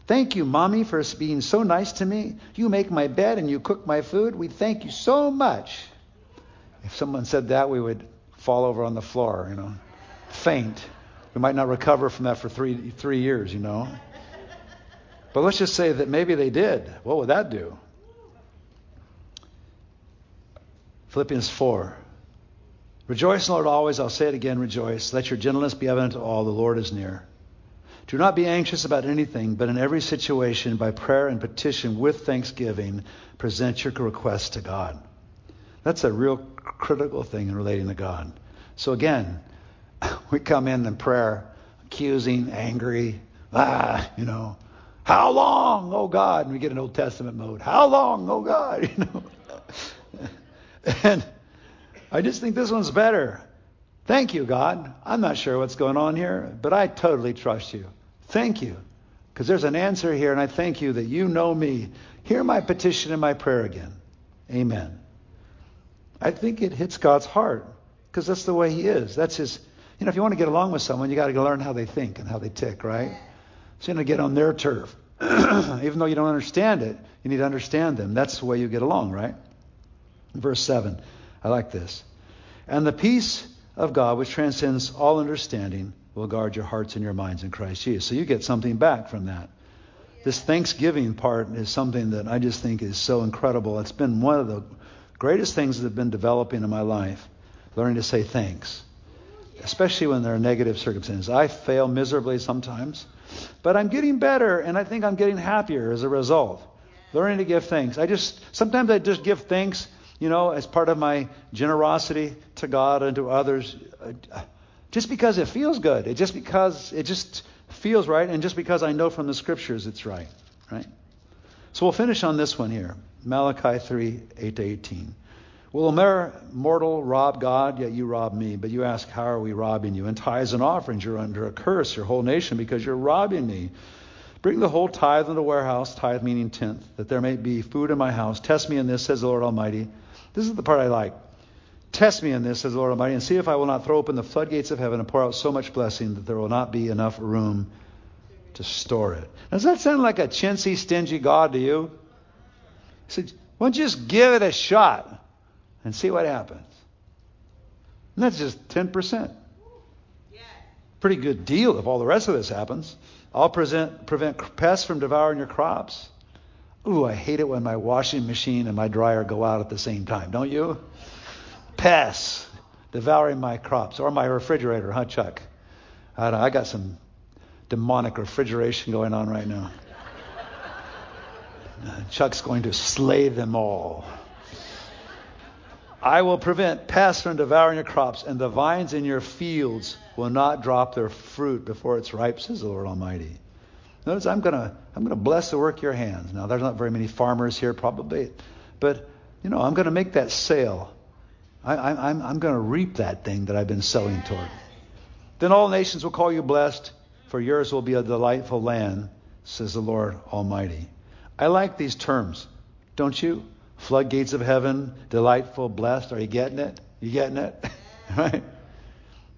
Thank you, Mommy, for being so nice to me. You make my bed and you cook my food. We thank you so much. If someone said that, we would fall over on the floor, you know, faint. We might not recover from that for three, three years, you know. But let's just say that maybe they did. What would that do? Philippians 4. Rejoice Lord always. I'll say it again, rejoice. Let your gentleness be evident to all. The Lord is near. Do not be anxious about anything, but in every situation, by prayer and petition with thanksgiving, present your requests to God. That's a real critical thing in relating to God. So again, we come in in prayer accusing, angry, ah, you know, how long, oh God? And we get an Old Testament mode. How long, oh God? You know. and I just think this one's better. Thank you, God. I'm not sure what's going on here, but I totally trust you. Thank you. Because there's an answer here, and I thank you that you know me. Hear my petition and my prayer again. Amen. I think it hits God's heart because that's the way He is. That's His. You know, if you want to get along with someone, you got to learn how they think and how they tick, right? So you're going to get on their turf. Even though you don't understand it, you need to understand them. That's the way you get along, right? Verse 7. I like this. And the peace of God, which transcends all understanding, will guard your hearts and your minds in Christ Jesus. So you get something back from that. This Thanksgiving part is something that I just think is so incredible. It's been one of the greatest things that have been developing in my life, learning to say thanks, especially when there are negative circumstances. I fail miserably sometimes, but I'm getting better, and I think I'm getting happier as a result. Learning to give thanks. I just sometimes I just give thanks, you know, as part of my generosity to God and to others, just because it feels good. It just because it just feels right, and just because I know from the scriptures it's right, right? So we'll finish on this one here Malachi 3 8 to 18. Will a mere mortal rob God? Yet you rob me. But you ask, How are we robbing you? In tithes and offerings, you're under a curse, your whole nation, because you're robbing me. Bring the whole tithe into the warehouse, tithe meaning tenth, that there may be food in my house. Test me in this, says the Lord Almighty. This is the part I like. Test me in this, says the Lord Almighty, and see if I will not throw open the floodgates of heaven and pour out so much blessing that there will not be enough room to store it. Does that sound like a chintzy, stingy God to you? He said, you just give it a shot and see what happens? And that's just 10%. Pretty good deal if all the rest of this happens. I'll present, prevent pests from devouring your crops. Ooh, I hate it when my washing machine and my dryer go out at the same time, don't you? pests devouring my crops or my refrigerator, huh, Chuck? I, I got some demonic refrigeration going on right now. Uh, Chuck's going to slay them all. I will prevent pests from devouring your crops, and the vines in your fields will not drop their fruit before it's ripe, says the Lord Almighty. Notice I'm gonna I'm gonna bless the work of your hands. Now there's not very many farmers here probably, but you know I'm gonna make that sale I, am I'm, I'm going to reap that thing that I've been sowing toward. Then all nations will call you blessed, for yours will be a delightful land, says the Lord Almighty. I like these terms, don't you? Floodgates of heaven, delightful, blessed. Are you getting it? You getting it? right?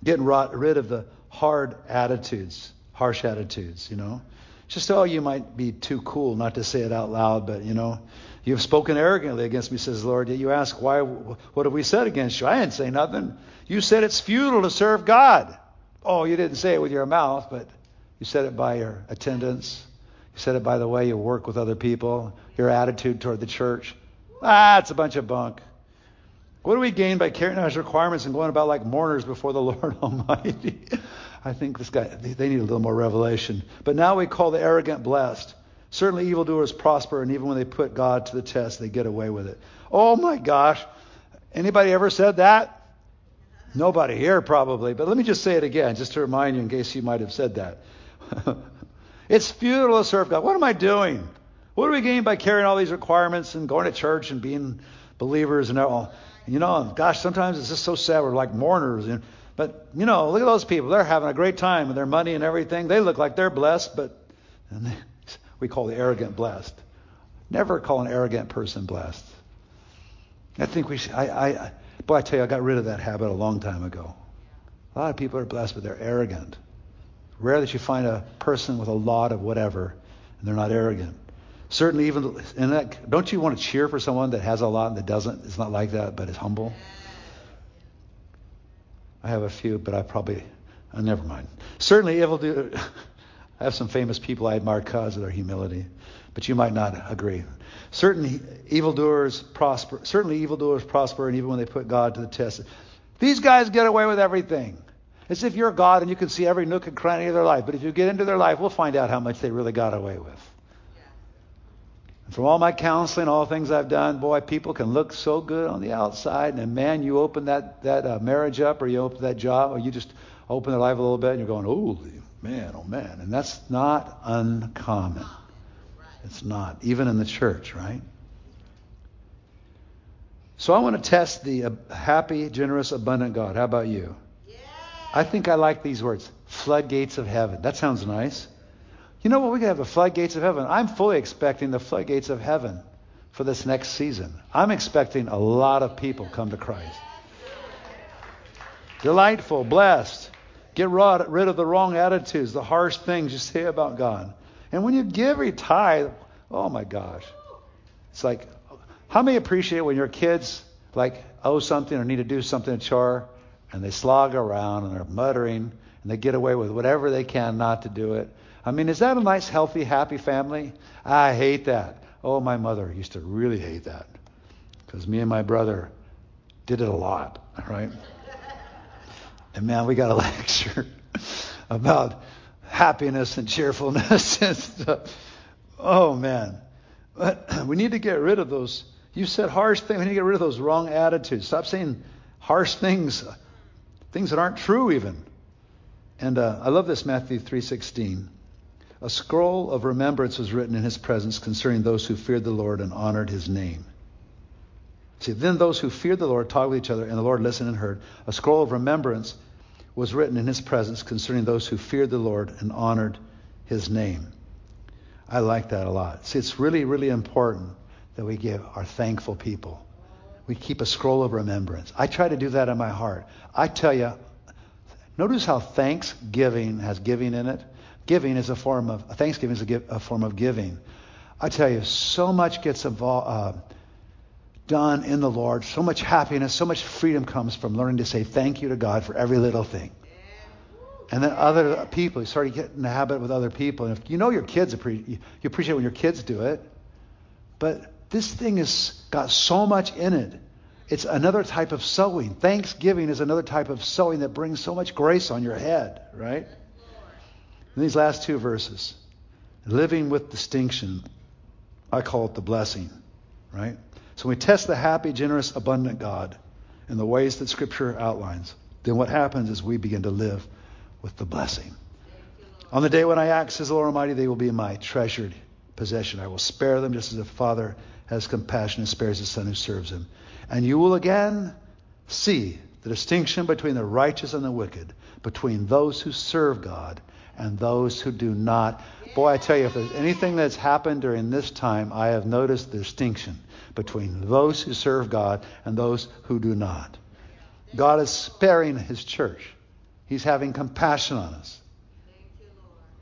Getting rid of the hard attitudes, harsh attitudes, you know. Just, oh, you might be too cool not to say it out loud, but, you know, you have spoken arrogantly against me, says the Lord. Yet you ask, why, what have we said against you? I didn't say nothing. You said it's futile to serve God. Oh, you didn't say it with your mouth, but you said it by your attendance. You said it by the way you work with other people, your attitude toward the church. Ah, it's a bunch of bunk. What do we gain by carrying out his requirements and going about like mourners before the Lord Almighty? I think this guy, they need a little more revelation. But now we call the arrogant blessed. Certainly evildoers prosper, and even when they put God to the test, they get away with it. Oh my gosh. Anybody ever said that? Nobody here probably, but let me just say it again, just to remind you in case you might have said that. it's futile to serve God. What am I doing? What do we gain by carrying all these requirements and going to church and being believers and all? You know, gosh, sometimes it's just so sad. We're like mourners. But, you know, look at those people. They're having a great time with their money and everything. They look like they're blessed, but they, we call the arrogant blessed. Never call an arrogant person blessed. I think we should, I, I, boy, I tell you, I got rid of that habit a long time ago. A lot of people are blessed, but they're arrogant. Rare that you find a person with a lot of whatever, and they're not arrogant. Certainly, even in that, don't you want to cheer for someone that has a lot and that doesn't? It's not like that, but is humble. I have a few, but I probably, uh, never mind. Certainly, evil do. I have some famous people I admire because of their humility, but you might not agree. Certain evildoers prosper. Certainly, evildoers prosper, and even when they put God to the test, these guys get away with everything. As if you're God and you can see every nook and cranny of their life. But if you get into their life, we'll find out how much they really got away with. From all my counseling, all things I've done, boy, people can look so good on the outside, and man, you open that that uh, marriage up, or you open that job, or you just open their life a little bit, and you're going, oh, Man, oh man. And that's not uncommon. It's not, even in the church, right? So I want to test the uh, happy, generous, abundant God. How about you? I think I like these words floodgates of heaven. That sounds nice. You know what? We can have the floodgates of heaven. I'm fully expecting the floodgates of heaven for this next season. I'm expecting a lot of people come to Christ. Delightful, blessed. Get rid of the wrong attitudes, the harsh things you say about God. And when you give your tithe, oh my gosh. It's like, how many appreciate when your kids like owe something or need to do something, a chore, and they slog around and they're muttering and they get away with whatever they can not to do it? I mean, is that a nice, healthy, happy family? I hate that. Oh, my mother used to really hate that because me and my brother did it a lot, right? And man, we got a lecture about happiness and cheerfulness and stuff. Oh man. But we need to get rid of those. You said harsh things. We need to get rid of those wrong attitudes. Stop saying harsh things, things that aren't true even. And uh, I love this Matthew 3:16. A scroll of remembrance was written in his presence concerning those who feared the Lord and honored his name. See, then those who feared the Lord talked with each other, and the Lord listened and heard. A scroll of remembrance was written in his presence concerning those who feared the Lord and honored his name. I like that a lot. See, it's really, really important that we give our thankful people. We keep a scroll of remembrance. I try to do that in my heart. I tell you, notice how thanksgiving has giving in it. Giving is a form of thanksgiving is a, give, a form of giving. I tell you, so much gets involved, uh, done in the Lord. So much happiness, so much freedom comes from learning to say thank you to God for every little thing. And then other people, you start to get in the habit with other people. And if you know your kids, you appreciate when your kids do it. But this thing has got so much in it. It's another type of sowing. Thanksgiving is another type of sowing that brings so much grace on your head, right? In these last two verses, living with distinction, I call it the blessing, right? So when we test the happy, generous, abundant God in the ways that Scripture outlines. Then what happens is we begin to live with the blessing. On the day when I act, says the Lord Almighty, they will be my treasured possession. I will spare them just as a father has compassion and spares his son who serves him. And you will again see the distinction between the righteous and the wicked, between those who serve God and those who do not. Boy, I tell you, if there's anything that's happened during this time, I have noticed the distinction between those who serve God and those who do not. God is sparing his church. He's having compassion on us.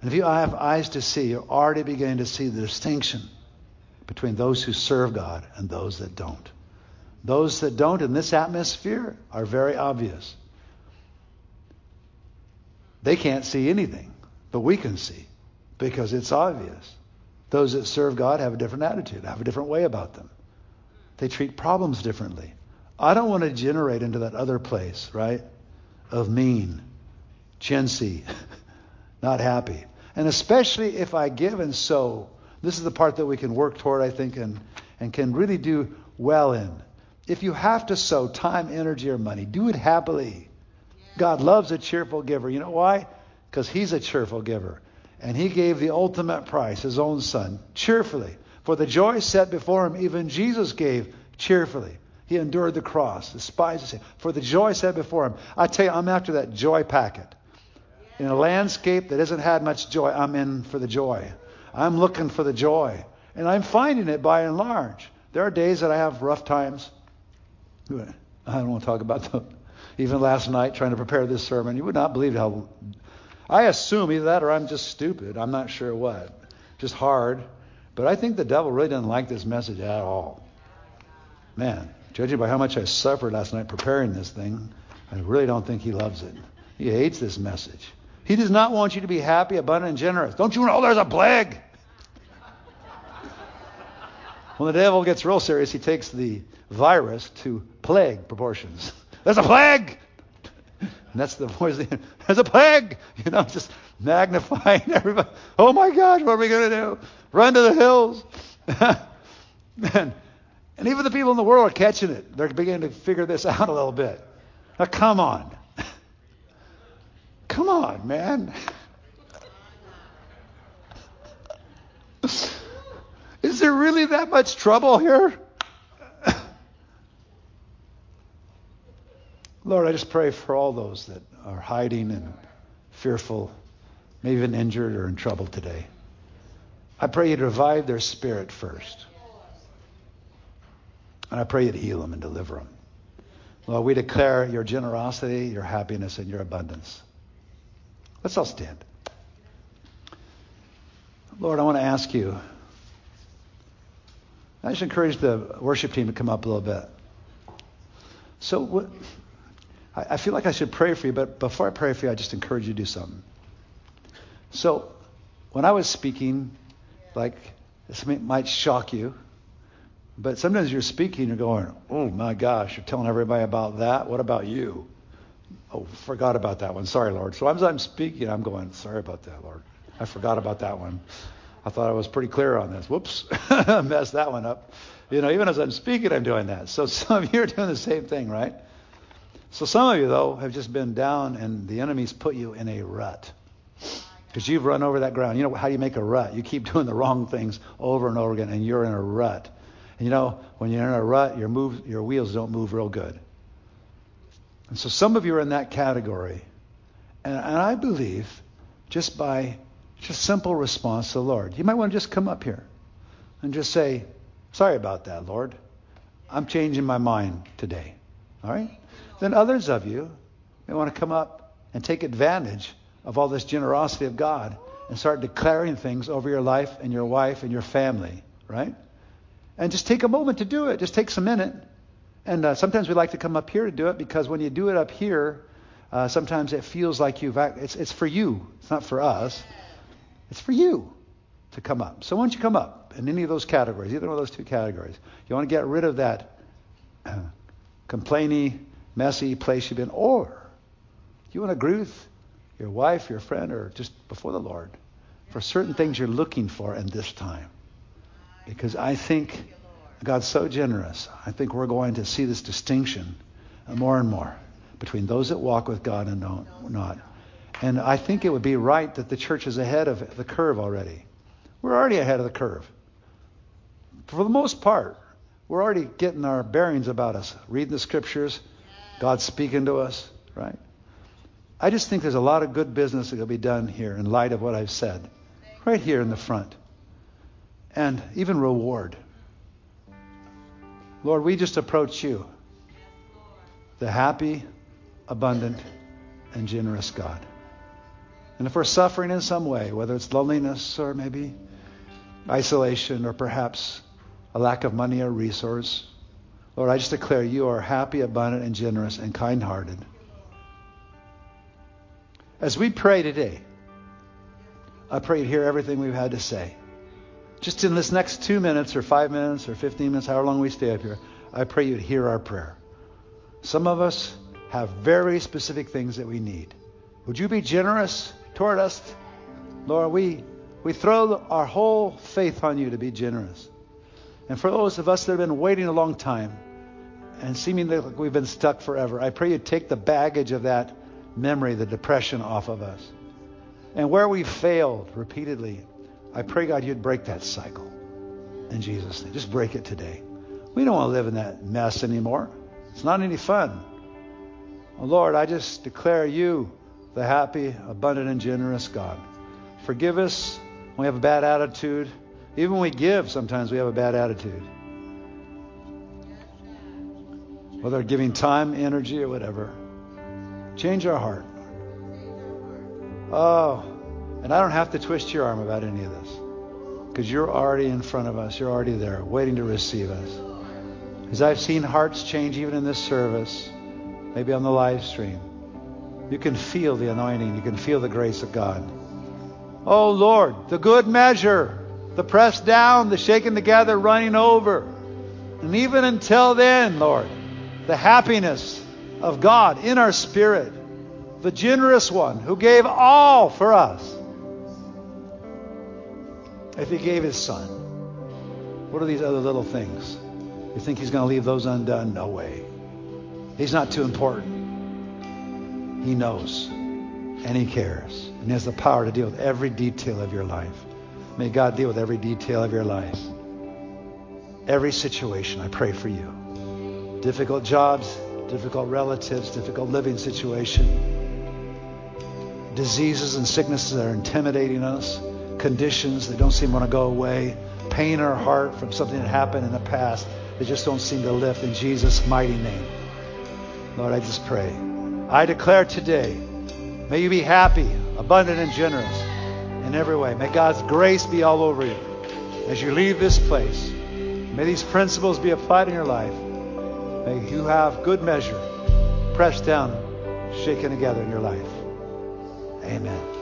And if you have eyes to see, you're already beginning to see the distinction between those who serve God and those that don't. Those that don't in this atmosphere are very obvious. They can't see anything, but we can see because it's obvious. Those that serve God have a different attitude, have a different way about them. They treat problems differently. I don't want to generate into that other place, right? Of mean, chintzy, not happy. And especially if I give and sow, this is the part that we can work toward, I think, and, and can really do well in. If you have to sow time, energy, or money, do it happily. God loves a cheerful giver. You know why? Because He's a cheerful giver. And He gave the ultimate price, His own Son, cheerfully. For the joy set before him, even Jesus gave cheerfully. He endured the cross, despised it. For the joy set before him. I tell you, I'm after that joy packet. In a landscape that hasn't had much joy, I'm in for the joy. I'm looking for the joy. And I'm finding it by and large. There are days that I have rough times. I don't want to talk about them. Even last night, trying to prepare this sermon, you would not believe how. I assume either that or I'm just stupid. I'm not sure what. Just hard. But I think the devil really doesn't like this message at all. Man, judging by how much I suffered last night preparing this thing, I really don't think he loves it. He hates this message. He does not want you to be happy, abundant, and generous. Don't you know oh, there's a plague? When the devil gets real serious, he takes the virus to plague proportions. There's a plague! And that's the voice. There's a plague! You know, just magnifying everybody. Oh my gosh, what are we going to do? Run to the hills. Man. And even the people in the world are catching it. They're beginning to figure this out a little bit. Now, come on. Come on, man. Is there really that much trouble here? Lord, I just pray for all those that are hiding and fearful, maybe even injured or in trouble today. I pray you'd revive their spirit first. And I pray you'd heal them and deliver them. Lord, we declare your generosity, your happiness, and your abundance. Let's all stand. Lord, I want to ask you. I just encourage the worship team to come up a little bit. So, what, I, I feel like I should pray for you, but before I pray for you, I just encourage you to do something. So, when I was speaking, like this might shock you, but sometimes you're speaking, you're going, "Oh my gosh!" You're telling everybody about that. What about you? Oh, forgot about that one. Sorry, Lord. So as I'm speaking, I'm going, "Sorry about that, Lord. I forgot about that one." I thought I was pretty clear on this. Whoops, I messed that one up. You know, even as I'm speaking, I'm doing that. So some of you are doing the same thing, right? So some of you, though, have just been down and the enemy's put you in a rut. Because you've run over that ground. You know how do you make a rut? You keep doing the wrong things over and over again, and you're in a rut. And you know, when you're in a rut, your, move, your wheels don't move real good. And so some of you are in that category. And, and I believe just by just simple response to the Lord. You might want to just come up here and just say, Sorry about that, Lord. I'm changing my mind today. All right? Then others of you may want to come up and take advantage of all this generosity of God and start declaring things over your life and your wife and your family, right? And just take a moment to do it. Just takes a minute. And uh, sometimes we like to come up here to do it because when you do it up here, uh, sometimes it feels like you've it's it's for you. It's not for us. It's for you to come up. So why don't you come up in any of those categories, either one of those two categories. You want to get rid of that uh, complainy, messy place you've been, or you want to agree with your wife, your friend, or just before the Lord for certain things you're looking for in this time. Because I think God's so generous. I think we're going to see this distinction more and more between those that walk with God and don't not. And I think it would be right that the church is ahead of the curve already. We're already ahead of the curve. For the most part, we're already getting our bearings about us, reading the scriptures, God speaking to us, right? I just think there's a lot of good business that will be done here in light of what I've said, right here in the front. And even reward. Lord, we just approach you, the happy, abundant, and generous God. And if we're suffering in some way, whether it's loneliness or maybe isolation or perhaps a lack of money or resource, Lord, I just declare you are happy, abundant, and generous and kind hearted. As we pray today, I pray you hear everything we've had to say. Just in this next two minutes or five minutes or 15 minutes, however long we stay up here, I pray you'd hear our prayer. Some of us have very specific things that we need. Would you be generous toward us. Lord, we, we throw our whole faith on you to be generous. And for those of us that have been waiting a long time and seemingly like we've been stuck forever, I pray you take the baggage of that memory, the depression off of us. And where we've failed repeatedly, I pray, God, you'd break that cycle. In Jesus' name. Just break it today. We don't want to live in that mess anymore. It's not any fun. Oh, Lord, I just declare you the happy, abundant, and generous God. Forgive us when we have a bad attitude. Even when we give, sometimes we have a bad attitude. Whether giving time, energy, or whatever. Change our heart. Oh, and I don't have to twist your arm about any of this because you're already in front of us. You're already there, waiting to receive us. As I've seen hearts change even in this service, maybe on the live stream. You can feel the anointing. You can feel the grace of God. Oh Lord, the good measure, the pressed down, the shaken together, running over. And even until then, Lord, the happiness of God in our spirit, the generous one who gave all for us. If he gave his son, what are these other little things? You think he's going to leave those undone? No way. He's not too important. He knows and He cares. And He has the power to deal with every detail of your life. May God deal with every detail of your life. Every situation, I pray for you. Difficult jobs, difficult relatives, difficult living situation, diseases and sicknesses that are intimidating us, conditions that don't seem to want to go away, pain in our heart from something that happened in the past that just don't seem to lift in Jesus' mighty name. Lord, I just pray. I declare today, may you be happy, abundant, and generous in every way. May God's grace be all over you as you leave this place. May these principles be applied in your life. May you have good measure, pressed down, shaken together in your life. Amen.